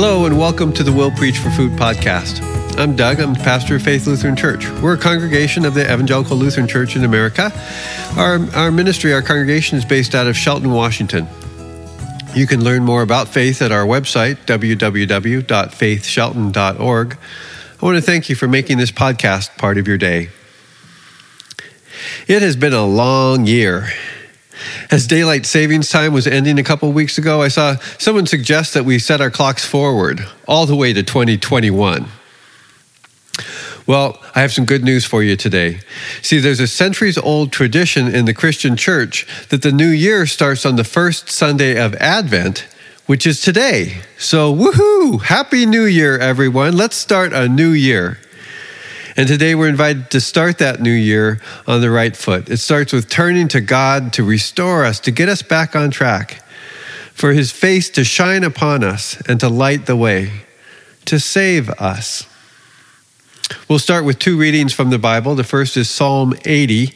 Hello, and welcome to the Will Preach for Food podcast. I'm Doug. I'm the pastor of Faith Lutheran Church. We're a congregation of the Evangelical Lutheran Church in America. Our, our ministry, our congregation is based out of Shelton, Washington. You can learn more about faith at our website, www.faithshelton.org. I want to thank you for making this podcast part of your day. It has been a long year. As daylight savings time was ending a couple weeks ago, I saw someone suggest that we set our clocks forward all the way to 2021. Well, I have some good news for you today. See, there's a centuries old tradition in the Christian church that the new year starts on the first Sunday of Advent, which is today. So, woohoo! Happy New Year, everyone. Let's start a new year. And today we're invited to start that new year on the right foot. It starts with turning to God to restore us, to get us back on track, for his face to shine upon us and to light the way, to save us. We'll start with two readings from the Bible. The first is Psalm 80,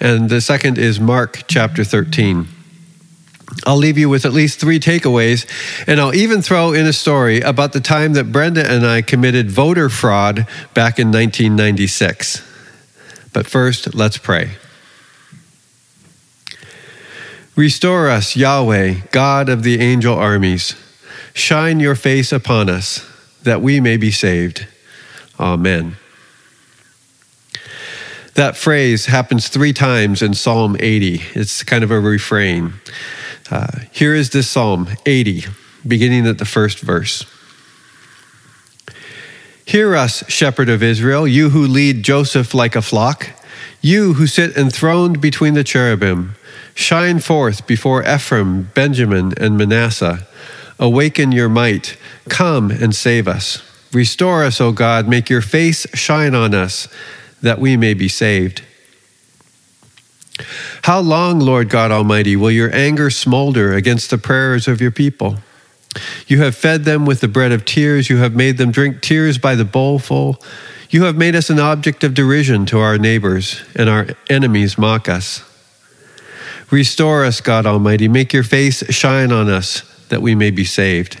and the second is Mark chapter 13. I'll leave you with at least three takeaways, and I'll even throw in a story about the time that Brenda and I committed voter fraud back in 1996. But first, let's pray. Restore us, Yahweh, God of the angel armies. Shine your face upon us, that we may be saved. Amen. That phrase happens three times in Psalm 80. It's kind of a refrain. Uh, here is this Psalm 80, beginning at the first verse. Hear us, shepherd of Israel, you who lead Joseph like a flock, you who sit enthroned between the cherubim. Shine forth before Ephraim, Benjamin, and Manasseh. Awaken your might. Come and save us. Restore us, O God. Make your face shine on us, that we may be saved. How long, Lord God Almighty, will your anger smolder against the prayers of your people? You have fed them with the bread of tears. You have made them drink tears by the bowlful. You have made us an object of derision to our neighbors, and our enemies mock us. Restore us, God Almighty. Make your face shine on us, that we may be saved.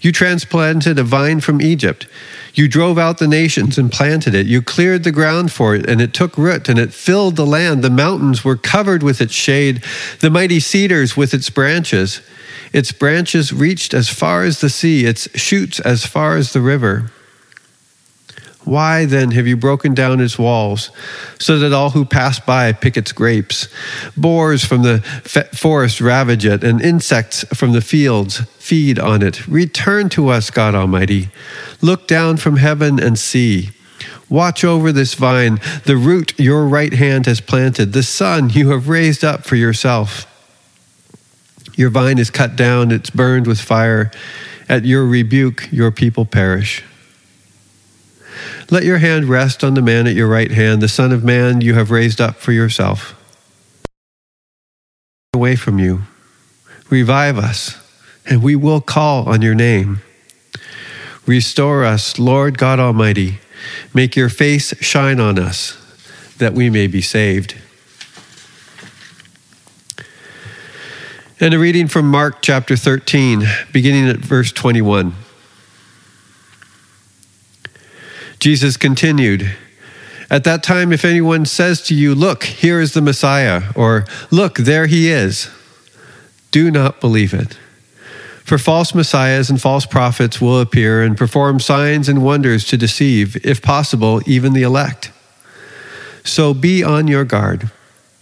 You transplanted a vine from Egypt. You drove out the nations and planted it. You cleared the ground for it, and it took root, and it filled the land. The mountains were covered with its shade, the mighty cedars with its branches. Its branches reached as far as the sea, its shoots as far as the river. Why then have you broken down its walls, so that all who pass by pick its grapes? Boars from the forest ravage it, and insects from the fields feed on it. Return to us, God Almighty. Look down from heaven and see. Watch over this vine, the root your right hand has planted, the son you have raised up for yourself. Your vine is cut down, it's burned with fire. At your rebuke, your people perish. Let your hand rest on the man at your right hand, the Son of Man you have raised up for yourself. Away from you. Revive us, and we will call on your name. Restore us, Lord God Almighty. Make your face shine on us, that we may be saved. And a reading from Mark chapter 13, beginning at verse 21. Jesus continued, At that time, if anyone says to you, Look, here is the Messiah, or Look, there he is, do not believe it. For false messiahs and false prophets will appear and perform signs and wonders to deceive, if possible, even the elect. So be on your guard.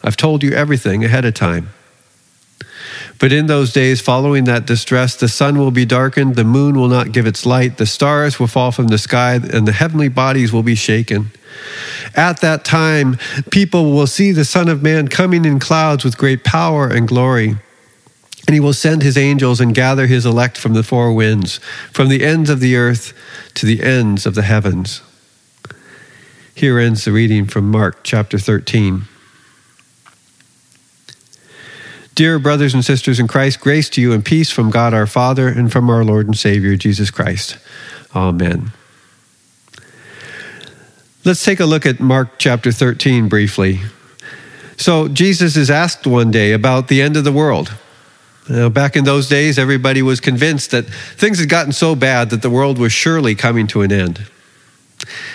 I've told you everything ahead of time. But in those days following that distress, the sun will be darkened, the moon will not give its light, the stars will fall from the sky, and the heavenly bodies will be shaken. At that time, people will see the Son of Man coming in clouds with great power and glory. And he will send his angels and gather his elect from the four winds, from the ends of the earth to the ends of the heavens. Here ends the reading from Mark chapter 13. Dear brothers and sisters in Christ, grace to you and peace from God our Father and from our Lord and Savior Jesus Christ. Amen. Let's take a look at Mark chapter 13 briefly. So, Jesus is asked one day about the end of the world. Now, back in those days, everybody was convinced that things had gotten so bad that the world was surely coming to an end.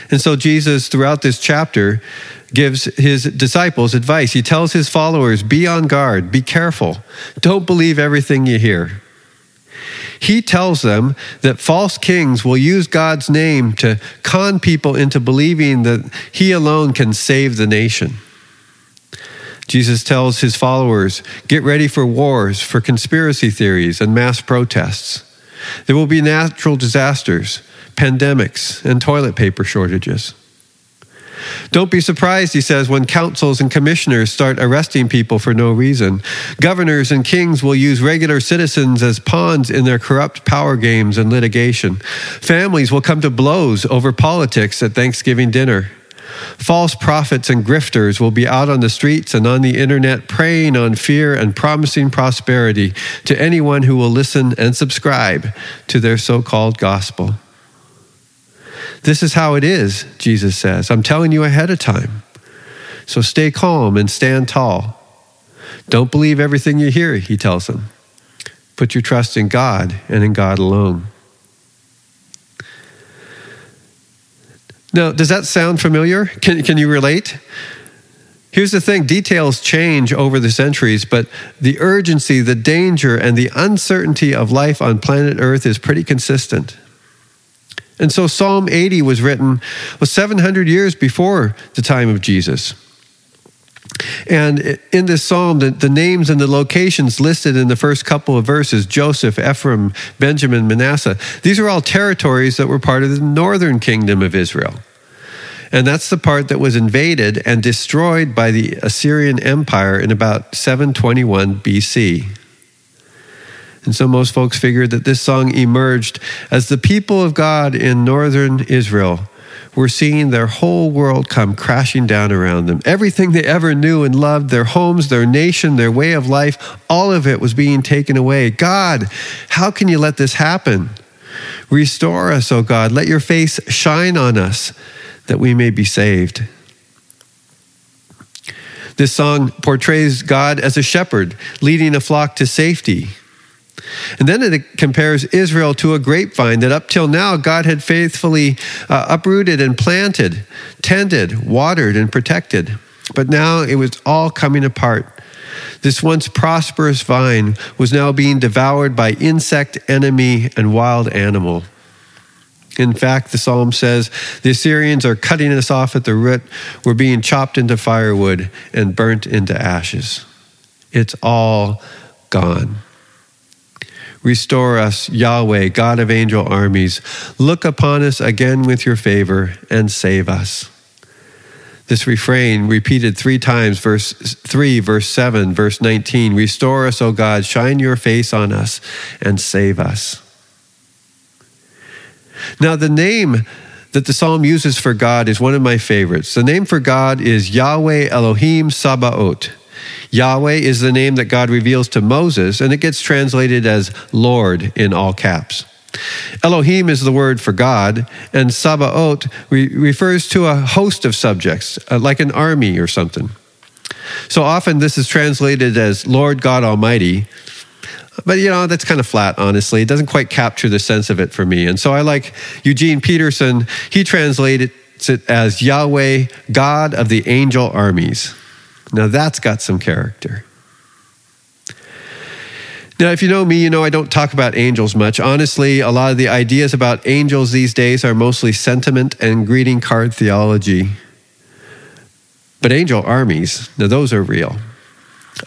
And so, Jesus, throughout this chapter, gives his disciples advice. He tells his followers be on guard, be careful, don't believe everything you hear. He tells them that false kings will use God's name to con people into believing that he alone can save the nation. Jesus tells his followers get ready for wars, for conspiracy theories, and mass protests. There will be natural disasters, pandemics, and toilet paper shortages. Don't be surprised, he says, when councils and commissioners start arresting people for no reason. Governors and kings will use regular citizens as pawns in their corrupt power games and litigation. Families will come to blows over politics at Thanksgiving dinner. False prophets and grifters will be out on the streets and on the internet preying on fear and promising prosperity to anyone who will listen and subscribe to their so called gospel. This is how it is, Jesus says. I'm telling you ahead of time. So stay calm and stand tall. Don't believe everything you hear, he tells them. Put your trust in God and in God alone. Now, does that sound familiar? Can, can you relate? Here's the thing details change over the centuries, but the urgency, the danger, and the uncertainty of life on planet Earth is pretty consistent. And so Psalm 80 was written well, 700 years before the time of Jesus. And in this psalm, the, the, names and the locations listed in the first couple of verses Joseph, Ephraim, Benjamin, Manasseh these are all territories that were part of the northern kingdom of Israel. And that's the part that was invaded and destroyed by the Assyrian Empire in about 721 BC. And so most folks figured that this song emerged as the people of God in northern Israel were seeing their whole world come crashing down around them. Everything they ever knew and loved, their homes, their nation, their way of life, all of it was being taken away. God, how can you let this happen? Restore us, O God. Let your face shine on us that we may be saved. This song portrays God as a shepherd leading a flock to safety. And then it compares Israel to a grapevine that up till now God had faithfully uh, uprooted and planted, tended, watered, and protected. But now it was all coming apart. This once prosperous vine was now being devoured by insect, enemy, and wild animal. In fact, the psalm says the Assyrians are cutting us off at the root. We're being chopped into firewood and burnt into ashes. It's all gone. Restore us, Yahweh, God of angel armies. Look upon us again with your favor and save us. This refrain repeated three times, verse 3, verse 7, verse 19. Restore us, O God, shine your face on us and save us. Now, the name that the psalm uses for God is one of my favorites. The name for God is Yahweh Elohim Sabaoth. Yahweh is the name that God reveals to Moses, and it gets translated as Lord in all caps. Elohim is the word for God, and Sabaoth re- refers to a host of subjects, uh, like an army or something. So often this is translated as Lord God Almighty, but you know, that's kind of flat, honestly. It doesn't quite capture the sense of it for me. And so I like Eugene Peterson. He translates it as Yahweh, God of the angel armies. Now that's got some character. Now, if you know me, you know I don't talk about angels much. Honestly, a lot of the ideas about angels these days are mostly sentiment and greeting card theology. But angel armies, now those are real.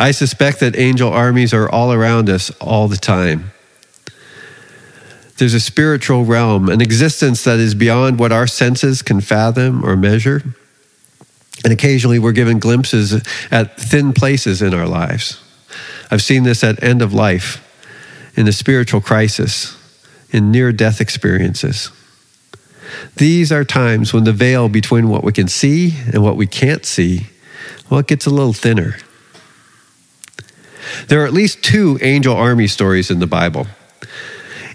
I suspect that angel armies are all around us all the time. There's a spiritual realm, an existence that is beyond what our senses can fathom or measure. And occasionally we're given glimpses at thin places in our lives. I've seen this at end of life, in a spiritual crisis, in near death experiences. These are times when the veil between what we can see and what we can't see, well, it gets a little thinner. There are at least two angel army stories in the Bible.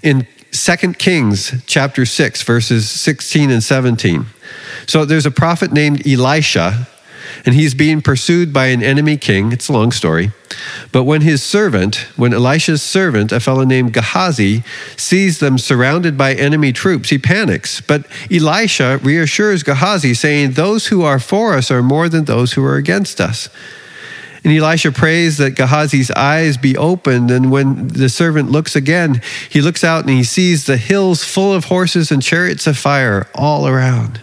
In 2 Kings chapter 6 verses 16 and 17. So there's a prophet named Elisha and he's being pursued by an enemy king. It's a long story. But when his servant, when Elisha's servant, a fellow named Gehazi, sees them surrounded by enemy troops, he panics. But Elisha reassures Gehazi, saying, Those who are for us are more than those who are against us. And Elisha prays that Gehazi's eyes be opened. And when the servant looks again, he looks out and he sees the hills full of horses and chariots of fire all around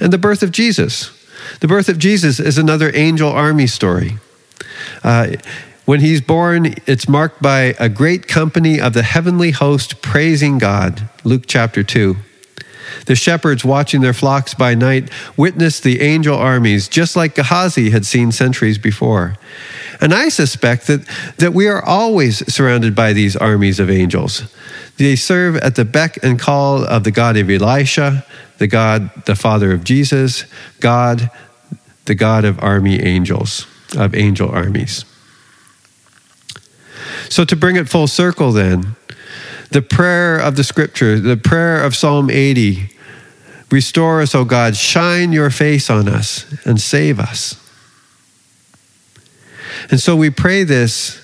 and the birth of Jesus. The birth of Jesus is another angel army story. Uh, when he's born, it's marked by a great company of the heavenly host praising God. Luke chapter 2. The shepherds watching their flocks by night witnessed the angel armies, just like Gehazi had seen centuries before. And I suspect that, that we are always surrounded by these armies of angels. They serve at the beck and call of the God of Elisha, the God, the Father of Jesus, God, the God of army angels, of angel armies. So, to bring it full circle, then, the prayer of the scripture, the prayer of Psalm 80 Restore us, O God, shine your face on us and save us. And so we pray this,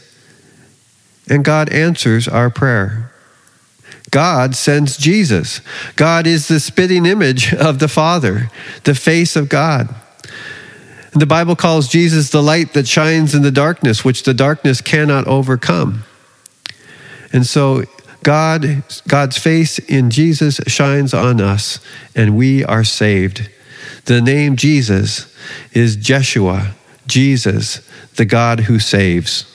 and God answers our prayer. God sends Jesus. God is the spitting image of the Father, the face of God. And the Bible calls Jesus the light that shines in the darkness, which the darkness cannot overcome. And so God, God's face in Jesus shines on us, and we are saved. The name Jesus is Jeshua, Jesus, the God who saves.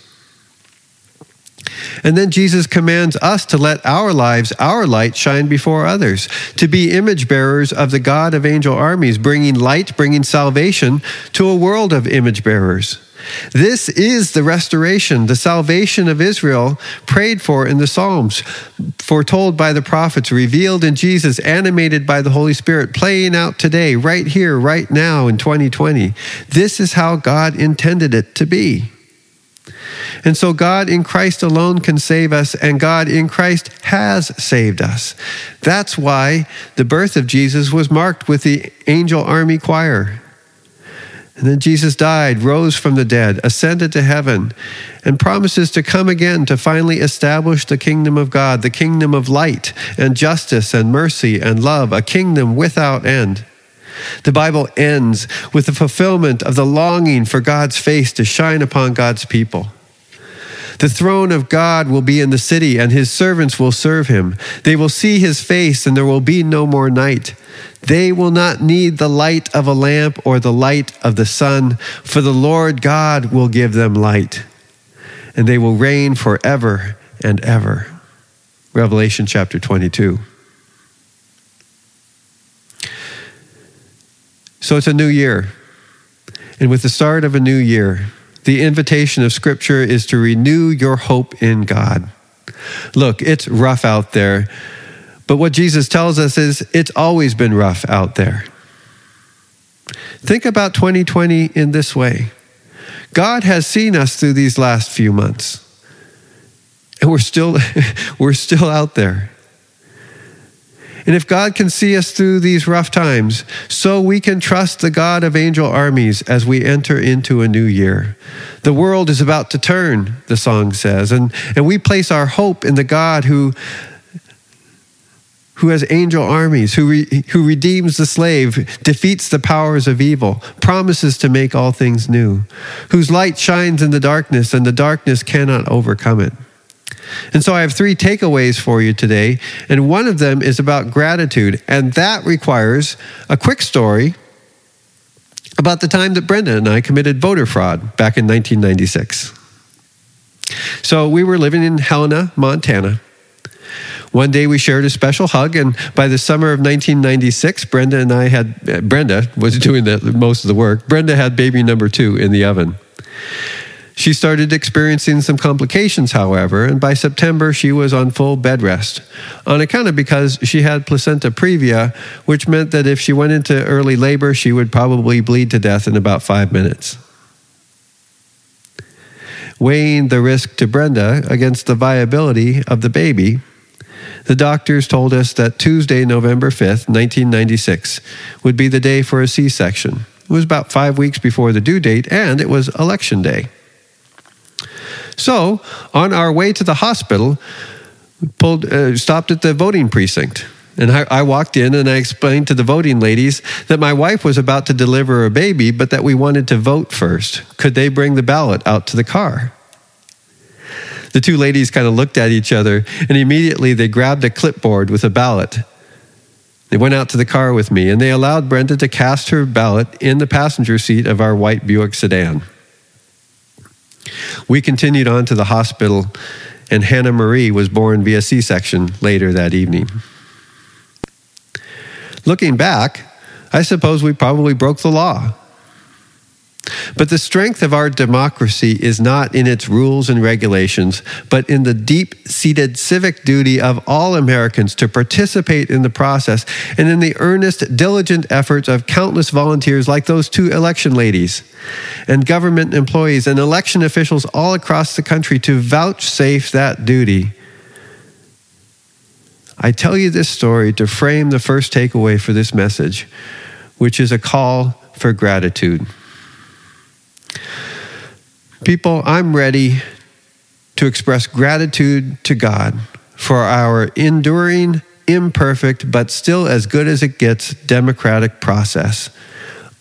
And then Jesus commands us to let our lives, our light, shine before others, to be image bearers of the God of angel armies, bringing light, bringing salvation to a world of image bearers. This is the restoration, the salvation of Israel prayed for in the Psalms, foretold by the prophets, revealed in Jesus, animated by the Holy Spirit, playing out today, right here, right now in 2020. This is how God intended it to be. And so God in Christ alone can save us, and God in Christ has saved us. That's why the birth of Jesus was marked with the angel army choir. And then Jesus died, rose from the dead, ascended to heaven, and promises to come again to finally establish the kingdom of God, the kingdom of light and justice and mercy and love, a kingdom without end. The Bible ends with the fulfillment of the longing for God's face to shine upon God's people. The throne of God will be in the city, and his servants will serve him. They will see his face, and there will be no more night. They will not need the light of a lamp or the light of the sun, for the Lord God will give them light, and they will reign forever and ever. Revelation chapter 22. So it's a new year. And with the start of a new year, the invitation of Scripture is to renew your hope in God. Look, it's rough out there, but what Jesus tells us is it's always been rough out there. Think about 2020 in this way God has seen us through these last few months, and we're still, we're still out there. And if God can see us through these rough times, so we can trust the God of angel armies as we enter into a new year. The world is about to turn, the song says, and, and we place our hope in the God who, who has angel armies, who, re, who redeems the slave, defeats the powers of evil, promises to make all things new, whose light shines in the darkness, and the darkness cannot overcome it. And so I have three takeaways for you today, and one of them is about gratitude, and that requires a quick story about the time that Brenda and I committed voter fraud back in 1996. So we were living in Helena, Montana. One day we shared a special hug, and by the summer of 1996, Brenda and I had, Brenda was doing the, most of the work. Brenda had baby number two in the oven. She started experiencing some complications, however, and by September she was on full bed rest on account of because she had placenta previa, which meant that if she went into early labor, she would probably bleed to death in about five minutes. Weighing the risk to Brenda against the viability of the baby, The doctors told us that Tuesday, November 5th, 1996, would be the day for a C section. It was about five weeks before the due date, and it was election day. So, on our way to the hospital, pulled, uh, stopped at the voting precinct. And I, I, walked in and I explained to the voting ladies that my wife was about to deliver a baby, but that we wanted to vote first. Could they bring the ballot out to the car? The two ladies kind of looked at each other, and immediately they grabbed a clipboard with a ballot. They went out to the car with me, and they allowed Brenda to cast her ballot in the passenger seat of our white Buick sedan. We continued on to the hospital, and Hannah Marie was born via C section later that evening. Looking back, I suppose we probably broke the law. But the strength of our democracy is not in its rules and regulations, but in the deep seated civic duty of all Americans to participate in the process and in the earnest, diligent efforts of countless volunteers like those two election ladies and government employees and election officials all across the country to vouchsafe that duty. I tell you this story to frame the first takeaway for this message, which is a call for gratitude. People, I'm ready to express gratitude to God for our enduring, imperfect, but still as good as it gets democratic process.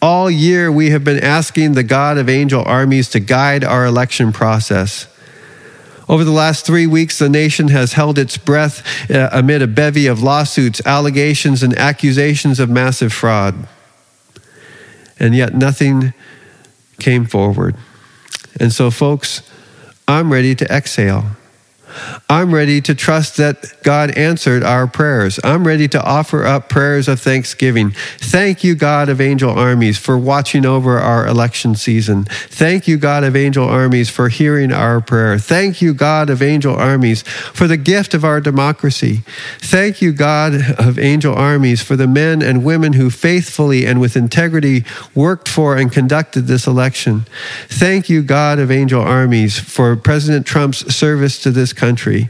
All year, we have been asking the God of angel armies to guide our election process. Over the last three weeks, the nation has held its breath uh, amid a bevy of lawsuits, allegations, and accusations of massive fraud. And yet, nothing came forward. And so, folks, I'm ready to exhale. I'm ready to trust that God answered our prayers. I'm ready to offer up prayers of thanksgiving. Thank you, God of angel armies, for watching over our election season. Thank you, God of angel armies, for hearing our prayer. Thank you, God of angel armies, for the gift of our democracy. Thank you, God of angel armies, for the men and women who faithfully and with integrity worked for and conducted this election. Thank you, God of angel armies, for President Trump's service to this country.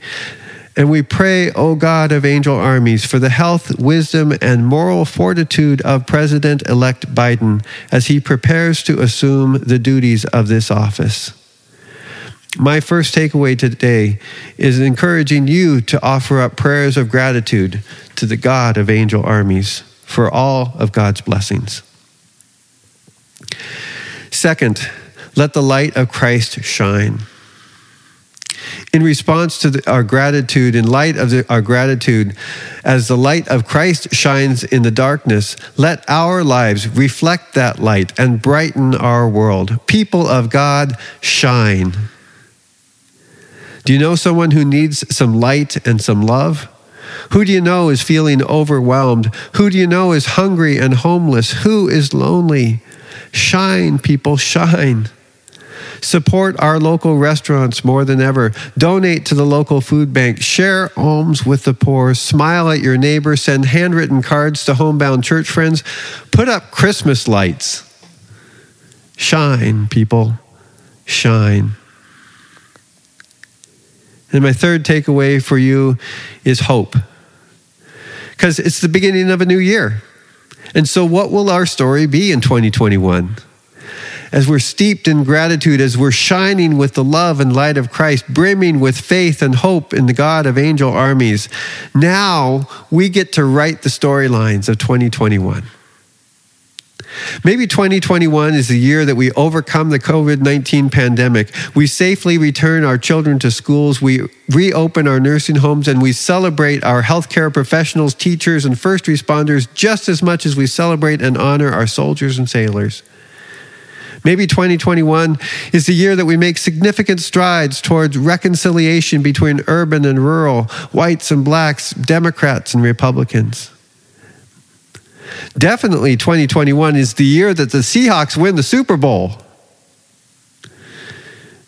And we pray, O God of angel armies, for the health, wisdom, and moral fortitude of President elect Biden as he prepares to assume the duties of this office. My first takeaway today is encouraging you to offer up prayers of gratitude to the God of angel armies for all of God's blessings. Second, let the light of Christ shine in response to the, our gratitude, in light of the, our gratitude, as the light of Christ shines in the darkness, let our lives reflect that light and brighten our world. People of God, shine. Do you know someone who needs some light and some love? Who do you know is feeling overwhelmed? Who do you know is hungry and homeless? Who is lonely? Shine, people, shine. Support our local restaurants more than ever. Donate to the local food bank. Share alms with the poor. Smile at your neighbor. Send handwritten cards to homebound church friends. Put up Christmas lights. Shine, people. Shine. And my third takeaway for you is hope. Because it's the beginning of a new year. And so, what will our story be in 2021? As we're steeped in gratitude, as we're shining with the love and light of Christ, brimming with faith and hope in the God of angel armies, now we get to write the storylines of 2021. Maybe 2021 is the year that we overcome the COVID 19 pandemic. We safely return our children to schools. We reopen our nursing homes and we celebrate our healthcare professionals, teachers, and first responders just as much as we celebrate and honor our soldiers and sailors. Maybe 2021 is the year that we make significant strides towards reconciliation between urban and rural, whites and blacks, Democrats and Republicans. Definitely 2021 is the year that the Seahawks win the Super Bowl.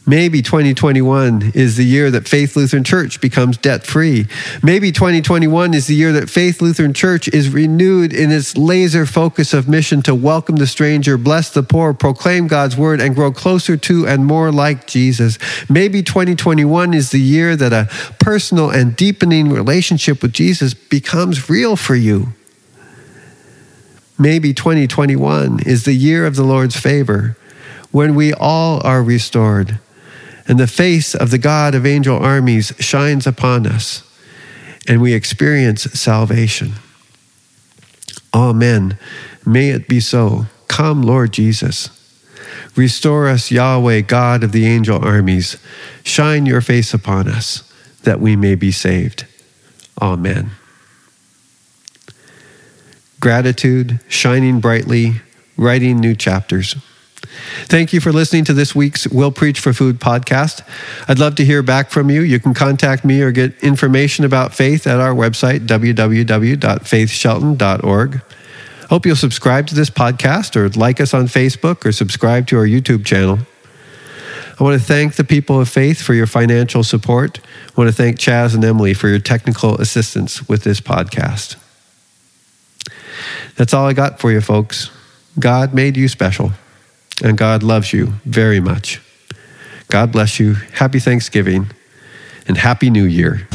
Maybe 2021 is the year that Faith Lutheran Church becomes debt free. Maybe 2021 is the year that Faith Lutheran Church is renewed in its laser focus of mission to welcome the stranger, bless the poor, proclaim God's word, and grow closer to and more like Jesus. Maybe 2021 is the year that a personal and deepening relationship with Jesus becomes real for you. Maybe 2021 is the year of the Lord's favor when we all are restored and the face of the God of angel armies shines upon us, and we experience salvation. Amen. May it be so. Come, Lord Jesus. Restore us, Yahweh, God of the angel armies. Shine your face upon us, that we may be saved. Amen. Gratitude, shining brightly, writing new chapters. Thank you for listening to this week's Will Preach for Food podcast. I'd love to hear back from you. You can contact me or get information about faith at our website, www.faithshelton.org. Hope you'll subscribe to this podcast or like us on Facebook or subscribe to our YouTube channel. I want to thank the people of faith for your financial support. I want to thank Chaz and Emily for your technical assistance with this podcast. That's all I got for you, folks. God made you special and God loves you very much. God bless you. Happy Thanksgiving and Happy New Year.